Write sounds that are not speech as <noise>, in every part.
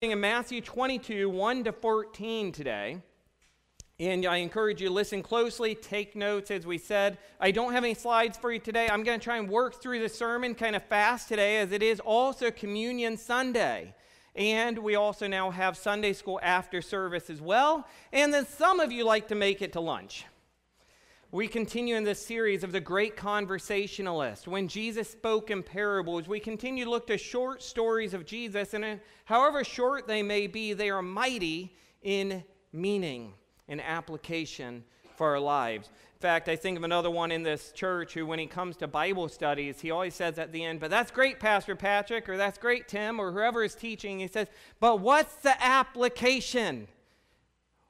in Matthew 22, 1 to 14 today. And I encourage you to listen closely, take notes, as we said. I don't have any slides for you today. I'm going to try and work through the sermon kind of fast today, as it is also Communion Sunday. And we also now have Sunday school after service as well. And then some of you like to make it to lunch. We continue in this series of the great conversationalist. When Jesus spoke in parables, we continue to look to short stories of Jesus, and however short they may be, they are mighty in meaning and application for our lives. In fact, I think of another one in this church who, when he comes to Bible studies, he always says at the end, But that's great, Pastor Patrick, or that's great, Tim, or whoever is teaching. He says, But what's the application?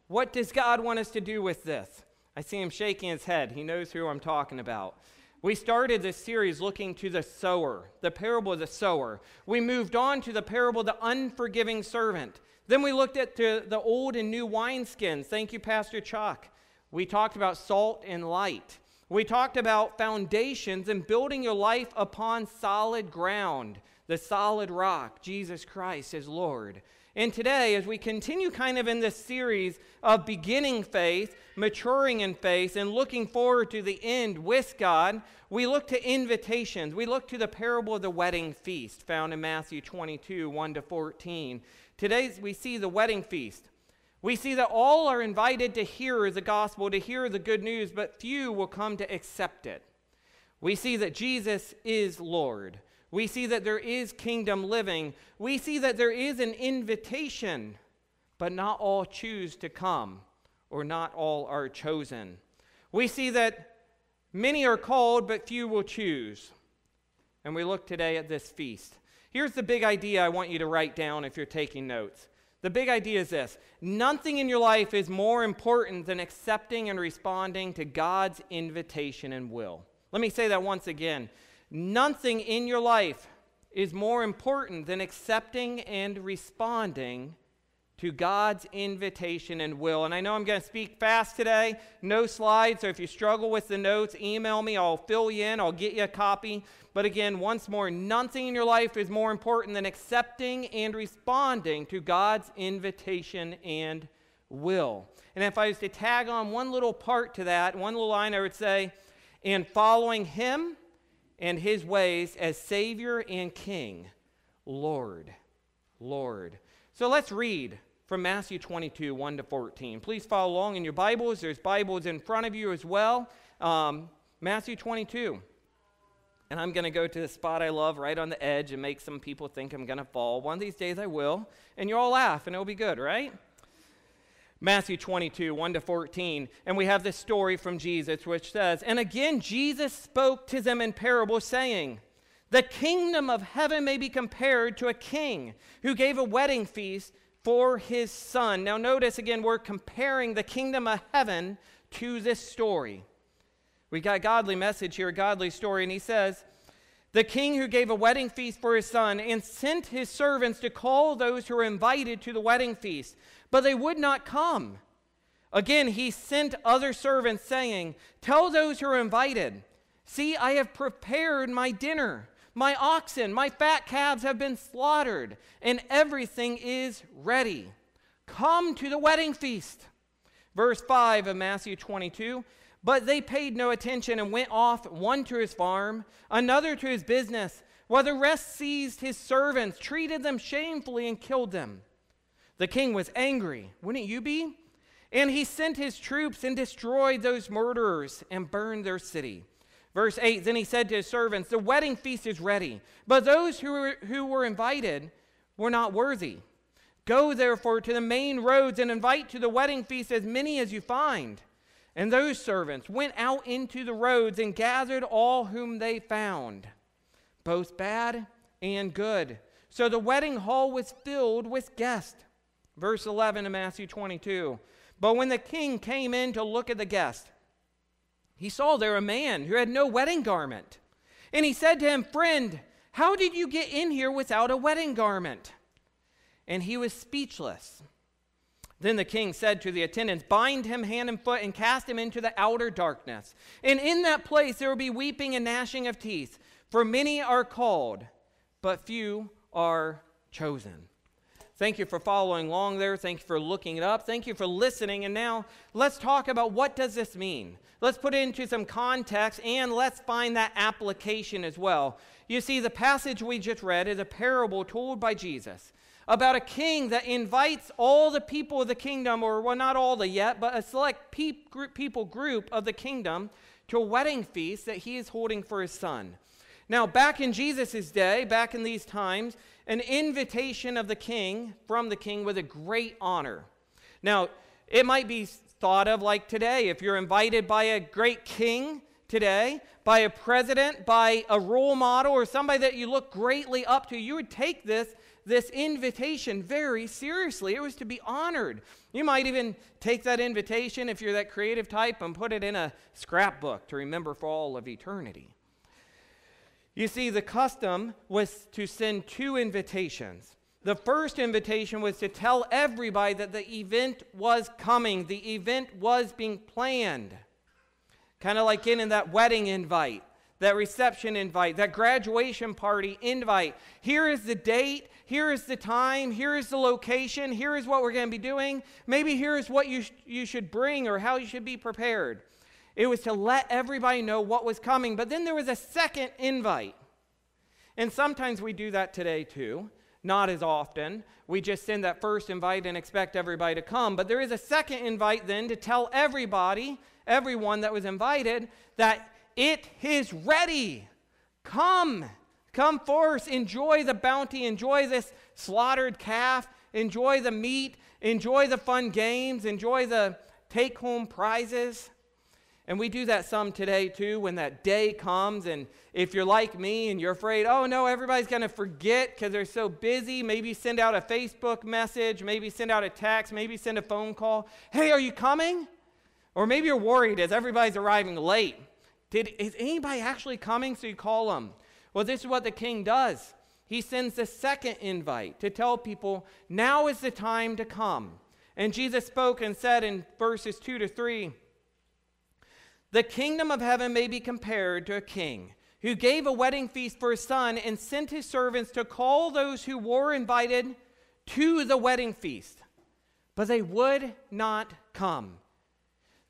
What does God want us to do with this? I see him shaking his head. He knows who I'm talking about. We started this series looking to the sower, the parable of the sower. We moved on to the parable of the unforgiving servant. Then we looked at the, old and new wineskins. Thank you, Pastor Chuck. We talked about salt and light. We talked about foundations and building your life upon solid ground, the solid rock, Jesus Christ as Lord. And today, as we continue kind of in this series of beginning faith, maturing in faith, and looking forward to the end with God, we look to invitations. We look to the parable of the wedding feast found in Matthew 22 1 to 14. Today, we see the wedding feast. We see that all are invited to hear the gospel, to hear the good news, but few will come to accept it. We see that Jesus is Lord. We see that there is kingdom living. We see that there is an invitation, but not all choose to come, or not all are chosen. We see that many are called, but few will choose. And we look today at this feast. Here's the big idea I want you to write down if you're taking notes. The big idea is this nothing in your life is more important than accepting and responding to God's invitation and will. Let me say that once again. Nothing in your life is more important than accepting and responding to God's invitation and will. And I know I'm going to speak fast today, no slides, so if you struggle with the notes, email me. I'll fill you in, I'll get you a copy. But again, once more, nothing in your life is more important than accepting and responding to God's invitation and will. And if I was to tag on one little part to that, one little line, I would say, and following Him and his ways as Savior and King, Lord. Lord. So let's read from Matthew 22, 1 to 14. Please follow along in your Bibles. There's Bibles in front of you as well. Um, Matthew 22. And I'm going to go to the spot I love right on the edge and make some people think I'm going to fall. One of these days I will. And you all laugh and it'll be good, right? Matthew 22, 1 to 14. And we have this story from Jesus, which says, And again, Jesus spoke to them in parables, saying, The kingdom of heaven may be compared to a king who gave a wedding feast for his son. Now, notice again, we're comparing the kingdom of heaven to this story. We got a godly message here, a godly story, and he says, the king who gave a wedding feast for his son and sent his servants to call those who were invited to the wedding feast but they would not come. Again, he sent other servants, saying, Tell those who are invited, See, I have prepared my dinner. My oxen, my fat calves have been slaughtered, and everything is ready. Come to the wedding feast. Verse 5 of Matthew 22 But they paid no attention and went off, one to his farm, another to his business, while the rest seized his servants, treated them shamefully, and killed them. The king was angry. Wouldn't you be? And he sent his troops and destroyed those murderers and burned their city. Verse 8 Then he said to his servants, The wedding feast is ready, but those who were, who were invited were not worthy. Go therefore to the main roads and invite to the wedding feast as many as you find. And those servants went out into the roads and gathered all whom they found, both bad and good. So the wedding hall was filled with guests. Verse 11 of Matthew 22. But when the king came in to look at the guest, he saw there a man who had no wedding garment. And he said to him, Friend, how did you get in here without a wedding garment? And he was speechless. Then the king said to the attendants, Bind him hand and foot and cast him into the outer darkness. And in that place there will be weeping and gnashing of teeth, for many are called, but few are chosen. Thank you for following along there. Thank you for looking it up. Thank you for listening. And now let's talk about what does this mean? Let's put it into some context and let's find that application as well. You see, the passage we just read is a parable told by Jesus about a king that invites all the people of the kingdom, or well, not all the yet, but a select people group of the kingdom to a wedding feast that he is holding for his son. Now, back in Jesus' day, back in these times, an invitation of the king from the king with a great honor. Now, it might be thought of like today if you're invited by a great king today, by a president, by a role model, or somebody that you look greatly up to, you would take this, this invitation very seriously. It was to be honored. You might even take that invitation, if you're that creative type, and put it in a scrapbook to remember for all of eternity. You see, the custom was to send two invitations. The first invitation was to tell everybody that the event was coming, the event was being planned. Kind of like getting that wedding invite, that reception invite, that graduation party invite. Here is the date, here is the time, here is the location, here is what we're going to be doing. Maybe here is what you, sh- you should bring or how you should be prepared. It was to let everybody know what was coming. But then there was a second invite. And sometimes we do that today too. Not as often. We just send that first invite and expect everybody to come. But there is a second invite then to tell everybody everyone that was invited that it is ready. Come, come forth, enjoy the bounty, enjoy this slaughtered calf, enjoy the meat, enjoy the fun games, enjoy the take home prizes. And we do that some today too when that day comes. And if you're like me and you're afraid, oh no, everybody's going to forget because they're so busy, maybe send out a Facebook message, maybe send out a text, maybe send a phone call. Hey, are you coming? Or maybe you're worried as everybody's arriving late. Did, is anybody actually coming? So you call them. Well, this is what the king does. He sends the second invite to tell people, now is the time to come. And Jesus spoke and said in verses 2 to 3 The kingdom of heaven may be compared to a king who gave a wedding feast for his son and sent his servants to call those who were invited to the wedding feast. But they would not come.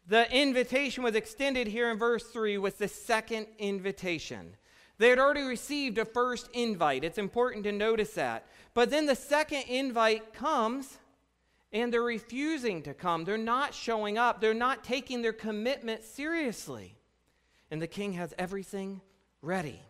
The invitation was extended here in verse 3 with the second invitation. They had already received a first invite. It's important to notice that. But then the second invite comes and they're refusing to come. They're not showing up. They're not taking their commitment seriously. And the king has everything ready.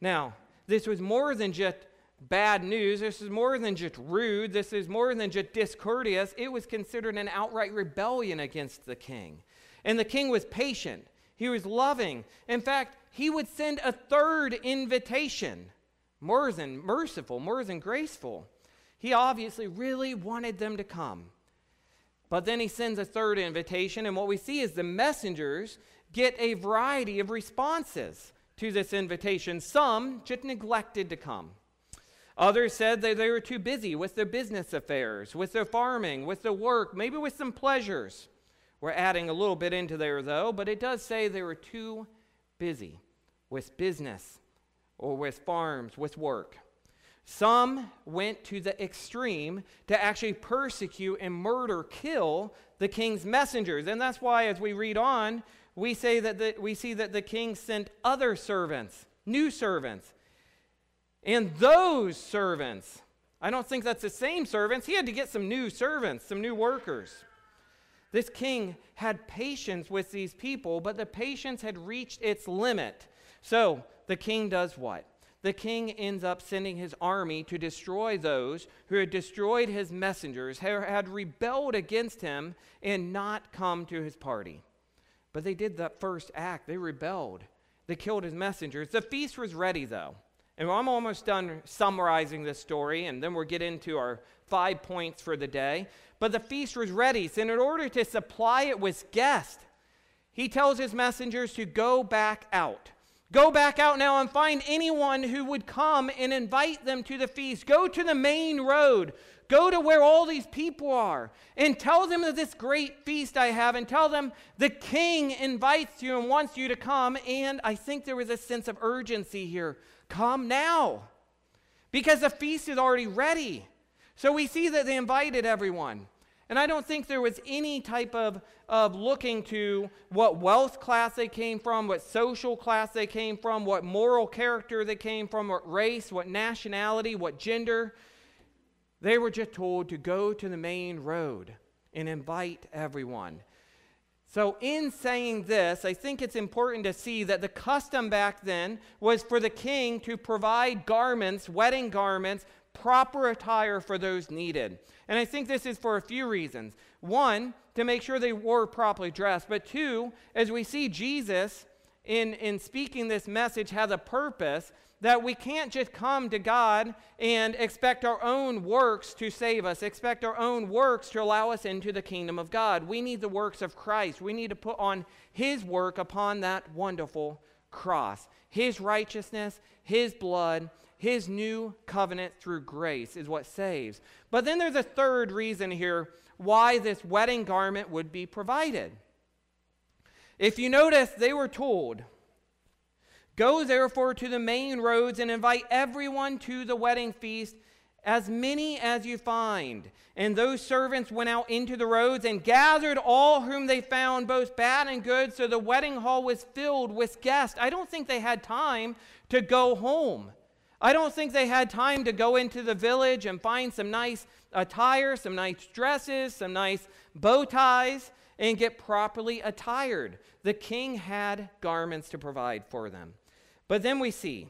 Now, this was more than just bad news. This is more than just rude. This is more than just discourteous. It was considered an outright rebellion against the king. And the king was patient, he was loving. In fact, he would send a third invitation, more than merciful, more than graceful. He obviously really wanted them to come. But then he sends a third invitation, and what we see is the messengers get a variety of responses to this invitation. Some just neglected to come. Others said that they were too busy with their business affairs, with their farming, with their work, maybe with some pleasures. We're adding a little bit into there, though, but it does say they were too busy with business or with farms, with work. Some went to the extreme to actually persecute and murder, kill the king's messengers. And that's why, as we read on, we, say that the, we see that the king sent other servants, new servants, and those servants, I don't think that's the same servants. He had to get some new servants, some new workers. This king had patience with these people, but the patience had reached its limit. So the king does what? The king ends up sending his army to destroy those who had destroyed his messengers, who had rebelled against him, and not come to his party. But they did that first act. They rebelled. They killed his messengers. The feast was ready, though. And I'm almost done summarizing this story, and then we'll get into our five points for the day. But the feast was ready. So, in order to supply it with guests, he tells his messengers to go back out. Go back out now and find anyone who would come and invite them to the feast. Go to the main road. Go to where all these people are and tell them of this great feast I have and tell them the king invites you and wants you to come. And I think there was a sense of urgency here. Come now. Because the feast is already ready. So we see that they invited everyone. And I don't think there was any type of, of looking to what wealth class they came from, what social class they came from, what moral character they came from, what race, what nationality, what gender. They were just told to go to the main road and invite everyone. So, in saying this, I think it's important to see that the custom back then was for the king to provide garments, wedding garments, proper attire for those needed. And I think this is for a few reasons. One, to make sure they were properly dressed. But two, as we see Jesus in, in speaking this message has a purpose that we can't just come to God and expect our own works to save us, expect our own works to allow us into the kingdom of God. We need the works of Christ. We need to put on His work upon that wonderful cross. His righteousness, His blood, His new covenant through grace is what saves. But then there's a third reason here why this wedding garment would be provided. If you notice, they were told, Go therefore to the main roads and invite everyone to the wedding feast, as many as you find. And those servants went out into the roads and gathered all whom they found, both bad and good. So the wedding hall was filled with guests. I don't think they had time to go home. I don't think they had time to go into the village and find some nice attire, some nice dresses, some nice bow ties, and get properly attired. The king had garments to provide for them. But then we see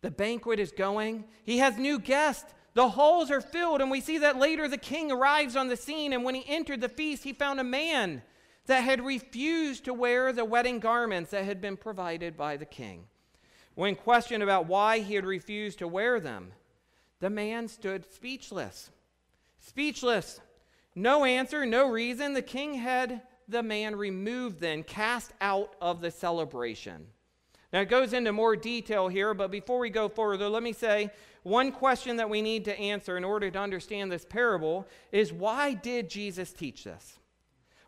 the banquet is going, he has new guests. The halls are filled, and we see that later the king arrives on the scene. And when he entered the feast, he found a man that had refused to wear the wedding garments that had been provided by the king. When questioned about why he had refused to wear them, the man stood speechless. Speechless. No answer, no reason. The king had the man removed, then cast out of the celebration. Now, it goes into more detail here, but before we go further, let me say one question that we need to answer in order to understand this parable is why did Jesus teach this?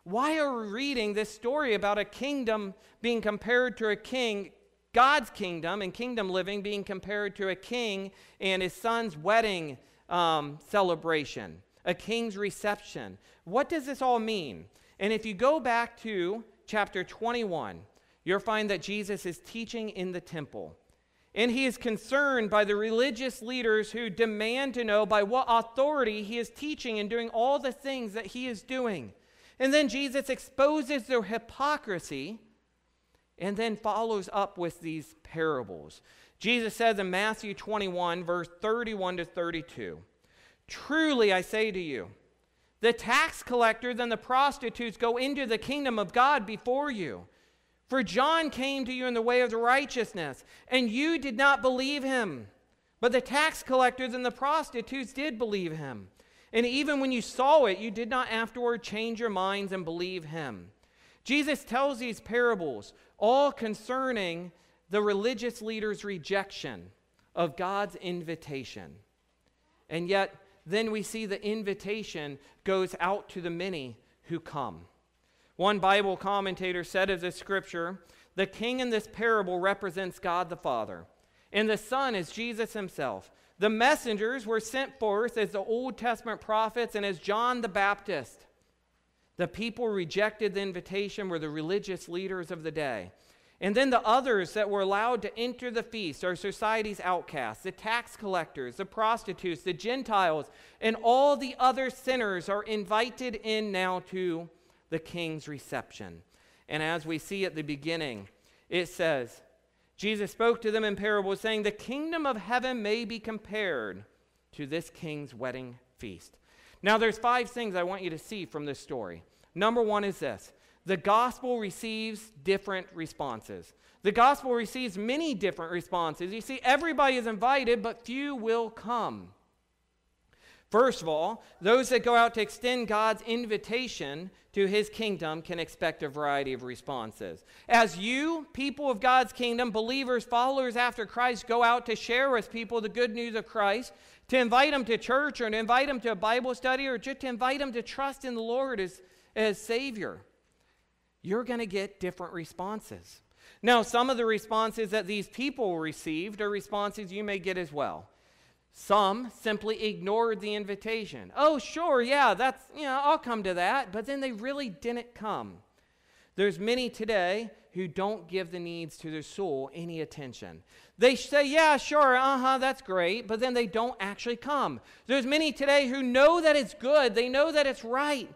Why are we reading this story about a kingdom being compared to a king, God's kingdom and kingdom living being compared to a king and his son's wedding um, celebration, a king's reception? What does this all mean? And if you go back to chapter 21, you'll find that Jesus is teaching in the temple. And he is concerned by the religious leaders who demand to know by what authority he is teaching and doing all the things that he is doing. And then Jesus exposes their hypocrisy and then follows up with these parables. Jesus says in Matthew 21, verse 31 to 32 Truly I say to you, the tax collectors and the prostitutes go into the kingdom of God before you. For John came to you in the way of the righteousness, and you did not believe him. But the tax collectors and the prostitutes did believe him. And even when you saw it, you did not afterward change your minds and believe him. Jesus tells these parables all concerning the religious leaders' rejection of God's invitation. And yet, then we see the invitation goes out to the many who come. One Bible commentator said of this scripture, the king in this parable represents God the Father, and the Son is Jesus himself. The messengers were sent forth as the Old Testament prophets and as John the Baptist. The people rejected the invitation were the religious leaders of the day. And then the others that were allowed to enter the feast are society's outcasts, the tax collectors, the prostitutes, the Gentiles, and all the other sinners are invited in now to the king's reception. And as we see at the beginning, it says, Jesus spoke to them in parables, saying, The kingdom of heaven may be compared to this king's wedding feast. Now, there's five things I want you to see from this story. Number one is this the gospel receives different responses. The gospel receives many different responses. You see, everybody is invited, but few will come. First of all, those that go out to extend God's invitation to his kingdom can expect a variety of responses. As you, people of God's kingdom, believers, followers after Christ, go out to share with people the good news of Christ, to invite them to church or to invite them to a Bible study or just to invite them to trust in the Lord as, as Savior, you're going to get different responses. Now, some of the responses that these people received are responses you may get as well. Some simply ignored the invitation. Oh, sure, yeah, that's, you know, I'll come to that. But then they really didn't come. There's many today who don't give the needs to their soul any attention. They say, yeah, sure, uh huh, that's great, but then they don't actually come. There's many today who know that it's good, they know that it's right,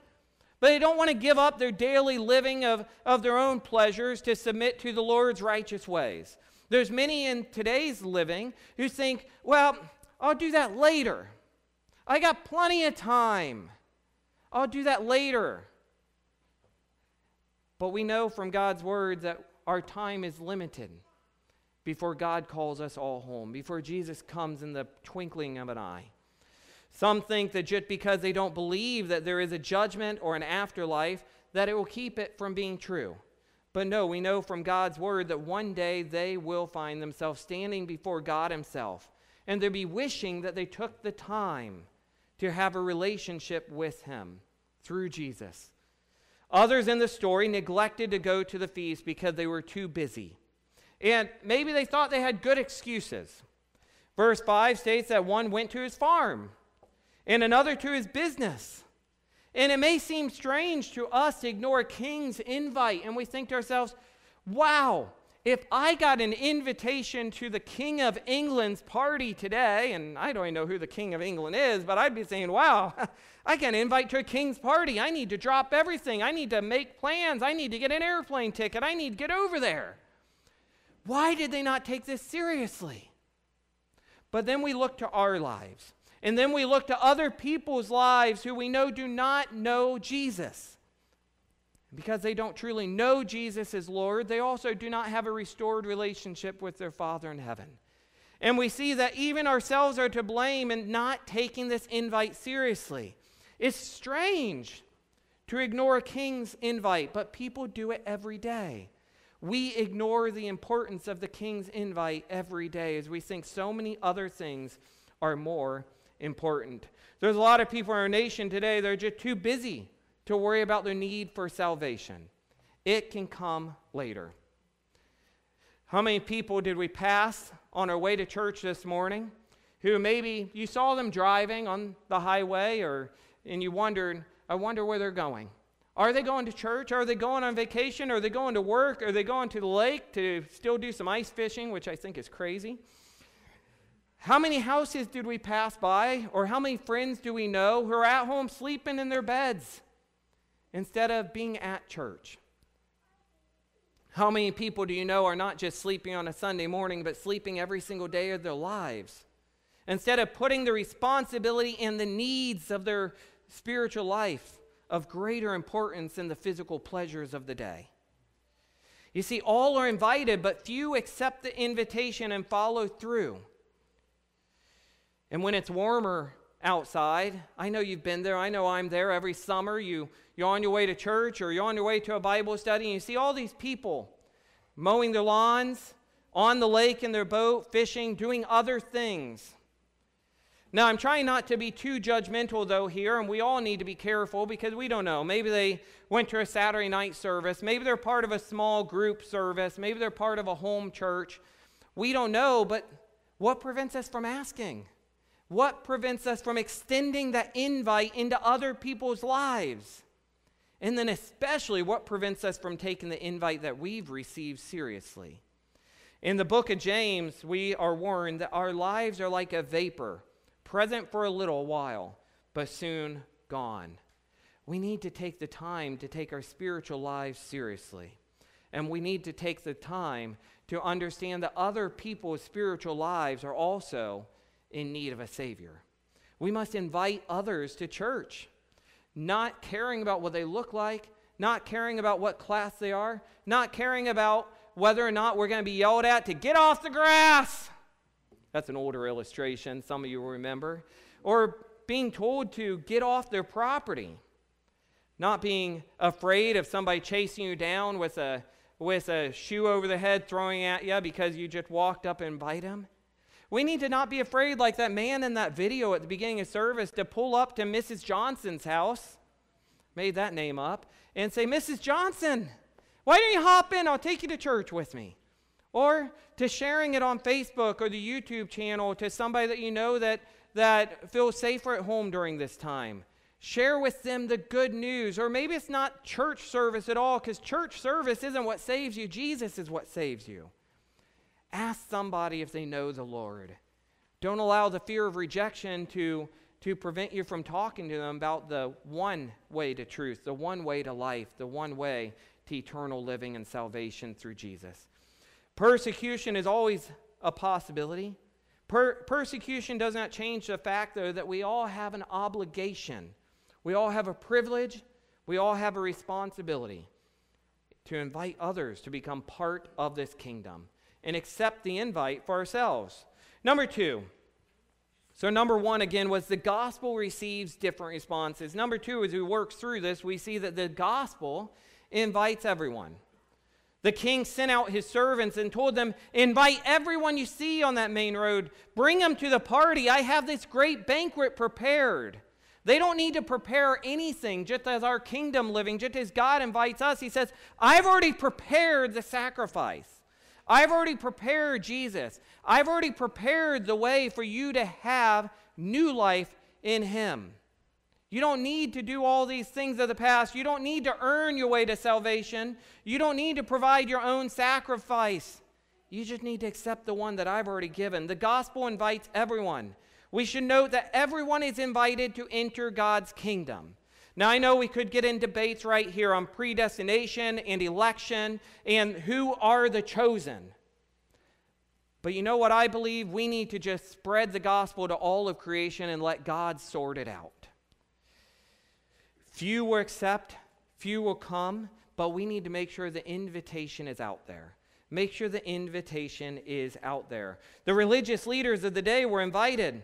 but they don't want to give up their daily living of, of their own pleasures to submit to the Lord's righteous ways. There's many in today's living who think, well, I'll do that later. I got plenty of time. I'll do that later. But we know from God's word that our time is limited before God calls us all home, before Jesus comes in the twinkling of an eye. Some think that just because they don't believe that there is a judgment or an afterlife, that it will keep it from being true. But no, we know from God's word that one day they will find themselves standing before God Himself and they'll be wishing that they took the time to have a relationship with him through Jesus. Others in the story neglected to go to the feast because they were too busy. And maybe they thought they had good excuses. Verse 5 states that one went to his farm and another to his business. And it may seem strange to us to ignore a king's invite, and we think to ourselves, wow, if I got an invitation to the King of England's party today, and I don't even know who the King of England is, but I'd be saying, wow, <laughs> I got an invite to a king's party. I need to drop everything. I need to make plans. I need to get an airplane ticket. I need to get over there. Why did they not take this seriously? But then we look to our lives, and then we look to other people's lives who we know do not know Jesus. Because they don't truly know Jesus as Lord, they also do not have a restored relationship with their Father in heaven. And we see that even ourselves are to blame in not taking this invite seriously. It's strange to ignore a king's invite, but people do it every day. We ignore the importance of the king's invite every day as we think so many other things are more important. There's a lot of people in our nation today they're just too busy to worry about their need for salvation. It can come later. How many people did we pass on our way to church this morning who maybe you saw them driving on the highway or and you wondered, I wonder where they're going. Are they going to church? Are they going on vacation? Are they going to work? Are they going to the lake to still do some ice fishing, which I think is crazy? How many houses did we pass by, or how many friends do we know who are at home sleeping in their beds? Instead of being at church. How many people do you know are not just sleeping on a Sunday morning, but sleeping every single day of their lives? Instead of putting the responsibility and the needs of their spiritual life of greater importance than the physical pleasures of the day. You see, all are invited, but few accept the invitation and follow through. And when it's warmer outside, I know you've been there, I know I'm there every summer. You you're on your way to church or you're on your way to a Bible study and you see all these people mowing their lawns, on the lake in their boat, fishing, doing other things. Now, I'm trying not to be too judgmental, though, here, and we all need to be careful because we don't know. Maybe they went to a Saturday night service. Maybe they're part of a small group service. Maybe they're part of a home church. We don't know, but what prevents us from asking? What prevents us from extending that invite into other people's lives? And then, especially, what prevents us from taking the invite that we've received seriously? In the book of James, we are warned that our lives are like a vapor, present for a little while, but soon gone. We need to take the time to take our spiritual lives seriously. And we need to take the time to understand that other people's spiritual lives are also in need of a Savior. We must invite others to church not caring about what they look like, not caring about what class they are, not caring about whether or not we're going to be yelled at to get off the grass. That's an older illustration, some of you will remember. Or being told to get off their property. Not being afraid of somebody chasing you down with a, with a shoe over the head throwing at you because you just walked up and bite them. We need to not be afraid, like that man in that video at the beginning of service, to pull up to Mrs. Johnson's house, made that name up, and say, Mrs. Johnson, why don't you hop in? I'll take you to church with me. or to sharing it on Facebook or the YouTube channel to somebody that you know that, that feels safer at home during this time. Share with them the good news. Or maybe it's not church service at all, because church service isn't what saves you, Jesus is what saves you. Ask somebody if they know the Lord. Don't allow the fear of rejection to, to prevent you from talking to them about the one way to truth, the one way to life, the one way to eternal living and salvation through Jesus. Persecution is always a possibility. Per- persecution does not change the fact, though, that we all have an obligation. We all have a privilege. We all have a responsibility to invite others to become part of this kingdom and accept the invite for ourselves. Number two, so number one again was the gospel receives different responses. Number two, as we work through this, we see that the gospel invites everyone. The king sent out his servants and told them, Invite everyone you see on that main road. Bring them to the party. I have this great banquet prepared. They don't need to prepare anything, just as our kingdom living, just as God invites us. He says, I've already prepared the sacrifice. I've already prepared Jesus. I've already prepared the way for you to have new life in Him. You don't need to do all these things of the past. You don't need to earn your way to salvation. You don't need to provide your own sacrifice. You just need to accept the one that I've already given. The gospel invites everyone. We should note that everyone is invited to enter God's kingdom. Now, I know we could get in debates right here on predestination and election and who are the chosen. But you know what I believe? We need to just spread the gospel to all of creation and let God sort it out. Few will accept, few will come, but we need to make sure the invitation is out there. Make sure the invitation is out there. The religious leaders of the day were invited,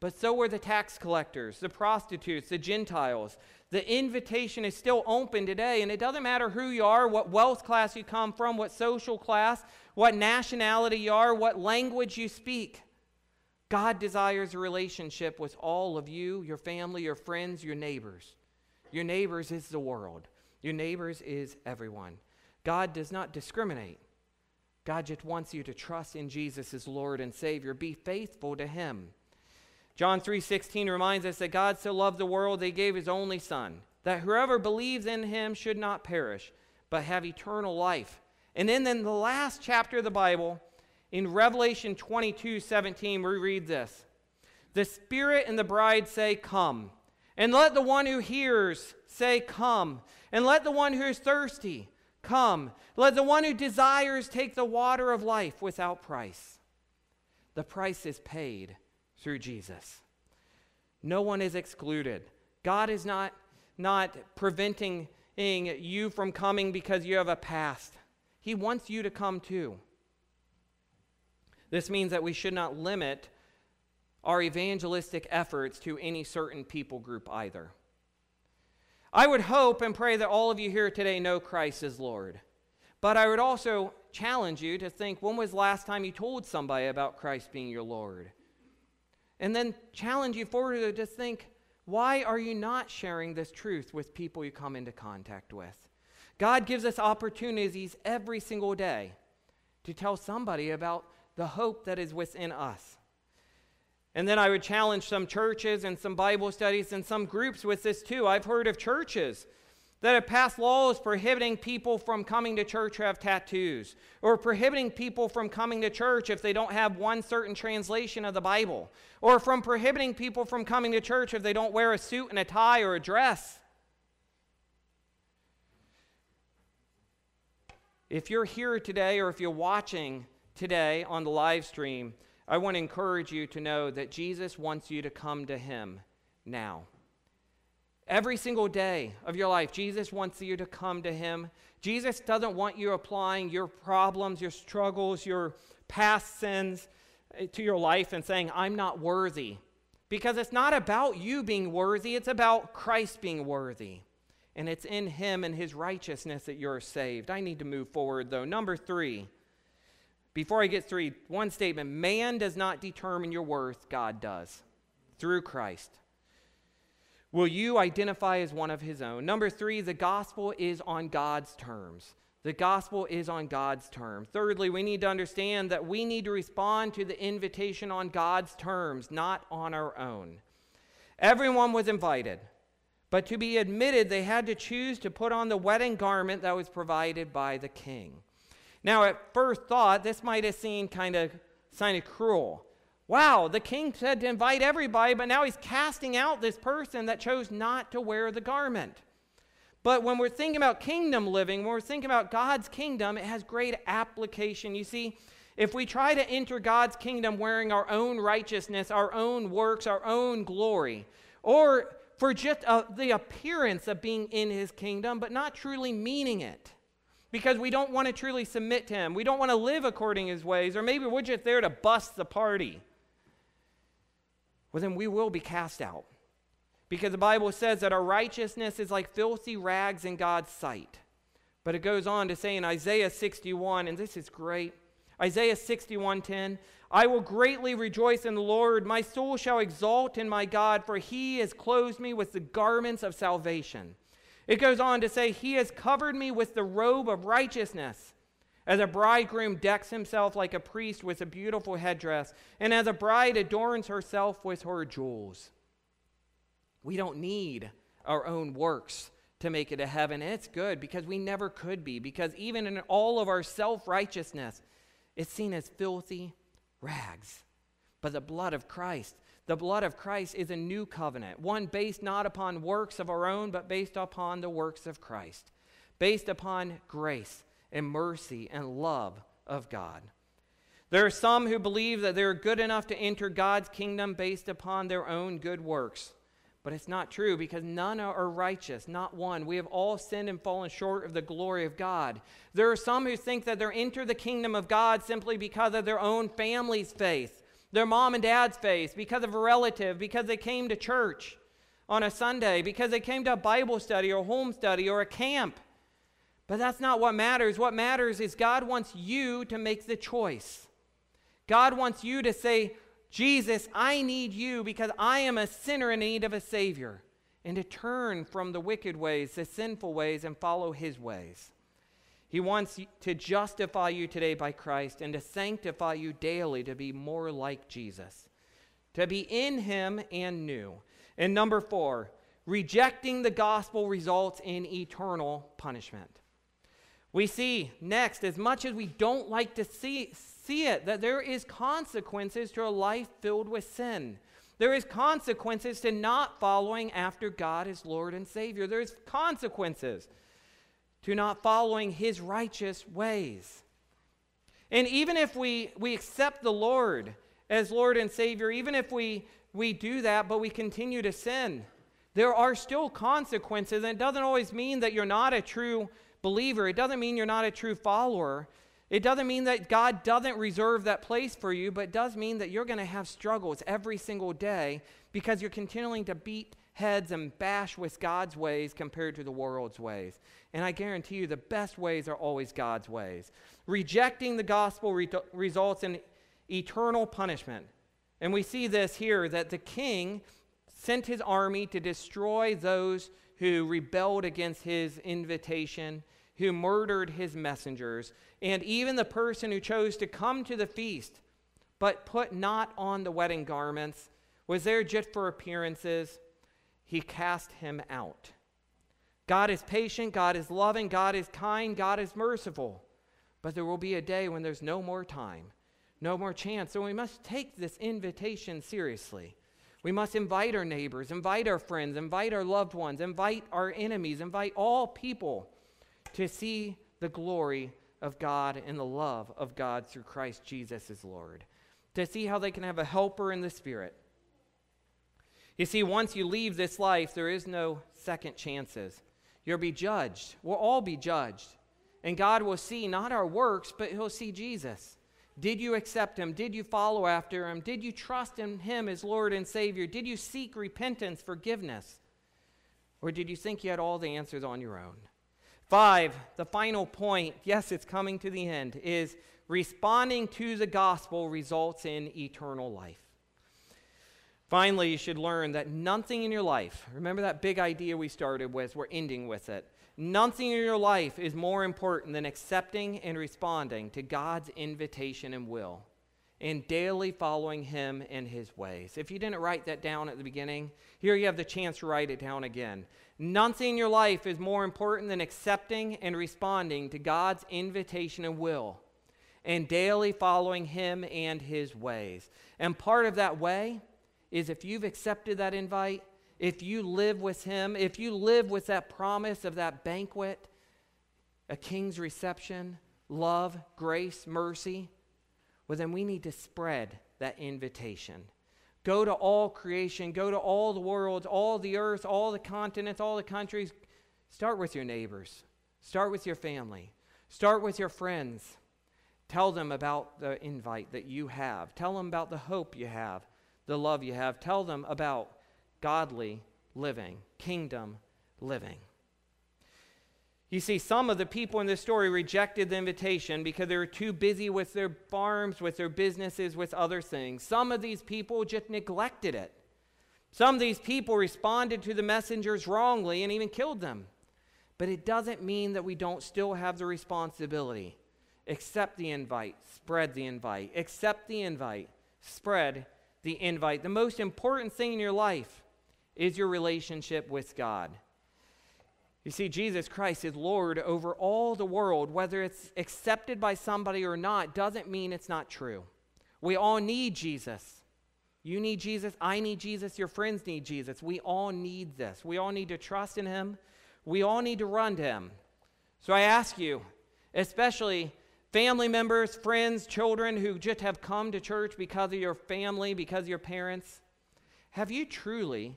but so were the tax collectors, the prostitutes, the Gentiles. The invitation is still open today, and it doesn't matter who you are, what wealth class you come from, what social class, what nationality you are, what language you speak. God desires a relationship with all of you, your family, your friends, your neighbors. Your neighbors is the world. Your neighbors is everyone. God does not discriminate. God just wants you to trust in Jesus as Lord and Savior. Be faithful to Him. John 3:16 reminds us that God so loved the world that he gave his only son, that whoever believes in him should not perish, but have eternal life. And then in the last chapter of the Bible, in Revelation 22:17, we read this. The Spirit and the bride say, "Come." And let the one who hears say, Come. And let the one who is thirsty come. Let the one who desires take the water of life without price. The price is paid through Jesus. No one is excluded. God is not, not preventing you from coming because you have a past. He wants you to come too. This means that we should not limit our evangelistic efforts to any certain people group either. I would hope and pray that all of you here today know Christ as Lord. But I would also challenge you to think when was the last time you told somebody about Christ being your Lord? And then challenge you forward to just think why are you not sharing this truth with people you come into contact with? God gives us opportunities every single day to tell somebody about the hope that is within us. And then I would challenge some churches and some Bible studies and some groups with this too. I've heard of churches that have passed laws prohibiting people from coming to church who have tattoos, or prohibiting people from coming to church if they don't have one certain translation of the Bible, or from prohibiting people from coming to church if they don't wear a suit and a tie or a dress. If you're here today or if you're watching today on the live stream, I want to encourage you to know that Jesus wants you to come to Him now. Every single day of your life, Jesus wants you to come to Him. Jesus doesn't want you applying your problems, your struggles, your past sins eh, to your life and saying, I'm not worthy. Because it's not about you being worthy, it's about Christ being worthy. And it's in Him and His righteousness that you're saved. I need to move forward, though. Number three. Before I get through, one statement man does not determine your worth, God does through Christ. Will you identify as one of his own? Number three, the gospel is on God's terms. The gospel is on God's terms. Thirdly, we need to understand that we need to respond to the invitation on God's terms, not on our own. Everyone was invited, but to be admitted, they had to choose to put on the wedding garment that was provided by the king. Now, at first thought, this might have seemed kind of, kind of cruel. Wow, the king said to invite everybody, but now he's casting out this person that chose not to wear the garment. But when we're thinking about kingdom living, when we're thinking about God's kingdom, it has great application. You see, if we try to enter God's kingdom wearing our own righteousness, our own works, our own glory, or for just uh, the appearance of being in his kingdom, but not truly meaning it, because we don't want to truly submit to him, we don't want to live according to his ways, or maybe we're just there to bust the party, well, then we will be cast out. Because the Bible says that our righteousness is like filthy rags in God's sight. But it goes on to say in Isaiah 61, and this is great. Isaiah 61:10, I will greatly rejoice in the Lord. My soul shall exult in my God, for he has clothed me with the garments of salvation. It goes on to say, He has covered me with the robe of righteousness. As a bridegroom decks himself like a priest with a beautiful headdress, and as a bride adorns herself with her jewels. We don't need our own works to make it to heaven. And it's good because we never could be, because even in all of our self righteousness, it's seen as filthy rags. But the blood of Christ, the blood of Christ is a new covenant, one based not upon works of our own, but based upon the works of Christ, based upon grace and mercy and love of God. There are some who believe that they're good enough to enter God's kingdom based upon their own good works. But it's not true because none are righteous, not one. We have all sinned and fallen short of the glory of God. There are some who think that they're enter the kingdom of God simply because of their own family's faith, their mom and dad's faith, because of a relative, because they came to church on a Sunday, because they came to a Bible study or home study or a camp. But that's not what matters. What matters is God wants you to make the choice. God wants you to say, Jesus, I need you because I am a sinner in need of a Savior, and to turn from the wicked ways, the sinful ways, and follow His ways. He wants to justify you today by Christ and to sanctify you daily to be more like Jesus, to be in Him and new. And number four, rejecting the gospel results in eternal punishment. We see next, as much as we don't like to see, see it, that there is consequences to a life filled with sin. There is consequences to not following after God as Lord and Savior. There's consequences to not following his righteous ways. And even if we, we accept the Lord as Lord and Savior, even if we, we do that, but we continue to sin, there are still consequences. And it doesn't always mean that you're not a true believer. It doesn't mean you're not a true follower. It doesn't mean that God doesn't reserve that place for you, but does mean that you're going to have struggles every single day because you're continuing to beat heads and bash with God's ways compared to the world's ways. And I guarantee you, the best ways are always God's ways. Rejecting the gospel re- results in eternal punishment. And we see this here that the king sent his army to destroy those who rebelled against his invitation, who murdered his messengers, and even the person who chose to come to the feast but put not on the wedding garments, was there just for appearances, he cast him out. God is patient, God is loving, God is kind, God is merciful. But there will be a day when there's no more time, no more chance. So we must take this invitation seriously. We must invite our neighbors, invite our friends, invite our loved ones, invite our enemies, invite all people to see the glory of God and the love of God through Christ Jesus as Lord, to see how they can have a helper in the Spirit. You see, once you leave this life, there is no second chances. You'll be judged. We'll all be judged. And God will see not our works, but He'll see Jesus. Did you accept him? Did you follow after him? Did you trust in him as Lord and Savior? Did you seek repentance, forgiveness? Or did you think you had all the answers on your own? Five, the final point, yes, it's coming to the end, is responding to the gospel results in eternal life. Finally, you should learn that nothing in your life, remember that big idea we started with, we're ending with it. Nothing in your life is more important than accepting and responding to God's invitation and will and daily following Him and His ways. If you didn't write that down at the beginning, here you have the chance to write it down again. Nothing in your life is more important than accepting and responding to God's invitation and will and daily following Him and His ways. And part of that way is if you've accepted that invite, if you live with Him, if you live with that promise of that banquet, a king's reception, love, grace, mercy, well, then we need to spread that invitation. Go to all creation, go to all the worlds, all the earth, all the continents, all the countries. Start with your neighbors, start with your family, start with your friends. Tell them about the invite that you have, tell them about the hope you have, the love you have. Tell them about godly living, kingdom living. You see, some of the people in this story rejected the invitation because they were too busy with their farms, with their businesses, with other things. Some of these people just neglected it. Some of these people responded to the messengers wrongly and even killed them. But it doesn't mean that we don't still have the responsibility. Accept the invite, spread the invite. Accept the invite, spread the invite. The most important thing in your life is your relationship with God. You see, Jesus Christ is Lord over all the world. Whether it's accepted by somebody or not doesn't mean it's not true. We all need Jesus. You need Jesus. I need Jesus. Your friends need Jesus. We all need this. We all need to trust in Him. We all need to run to Him. So I ask you, especially family members, friends, children who just have come to church because of your family, because of your parents, have you truly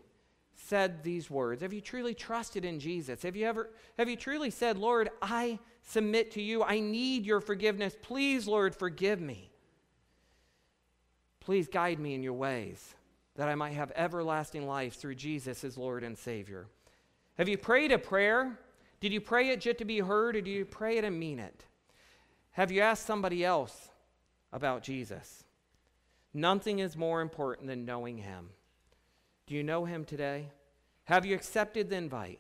said these words? Have you truly trusted in Jesus? Have you ever have you truly said, "Lord, I submit to you. I need your forgiveness. Please, Lord, forgive me. Please guide me in your ways that I might have everlasting life through Jesus as Lord and Savior." Have you prayed a prayer? Did you pray it just to be heard or do you pray it and mean it? Have you asked somebody else about Jesus? Nothing is more important than knowing him. Do you know him today? Have you accepted the invite?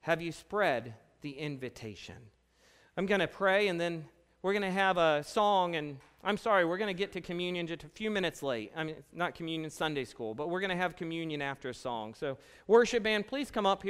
Have you spread the invitation? I'm going to pray and then we're going to have a song and I'm sorry, we're going to get to communion just a few minutes late. I mean, not communion Sunday school, but we're going to have communion after a song. So, worship band, please come up here.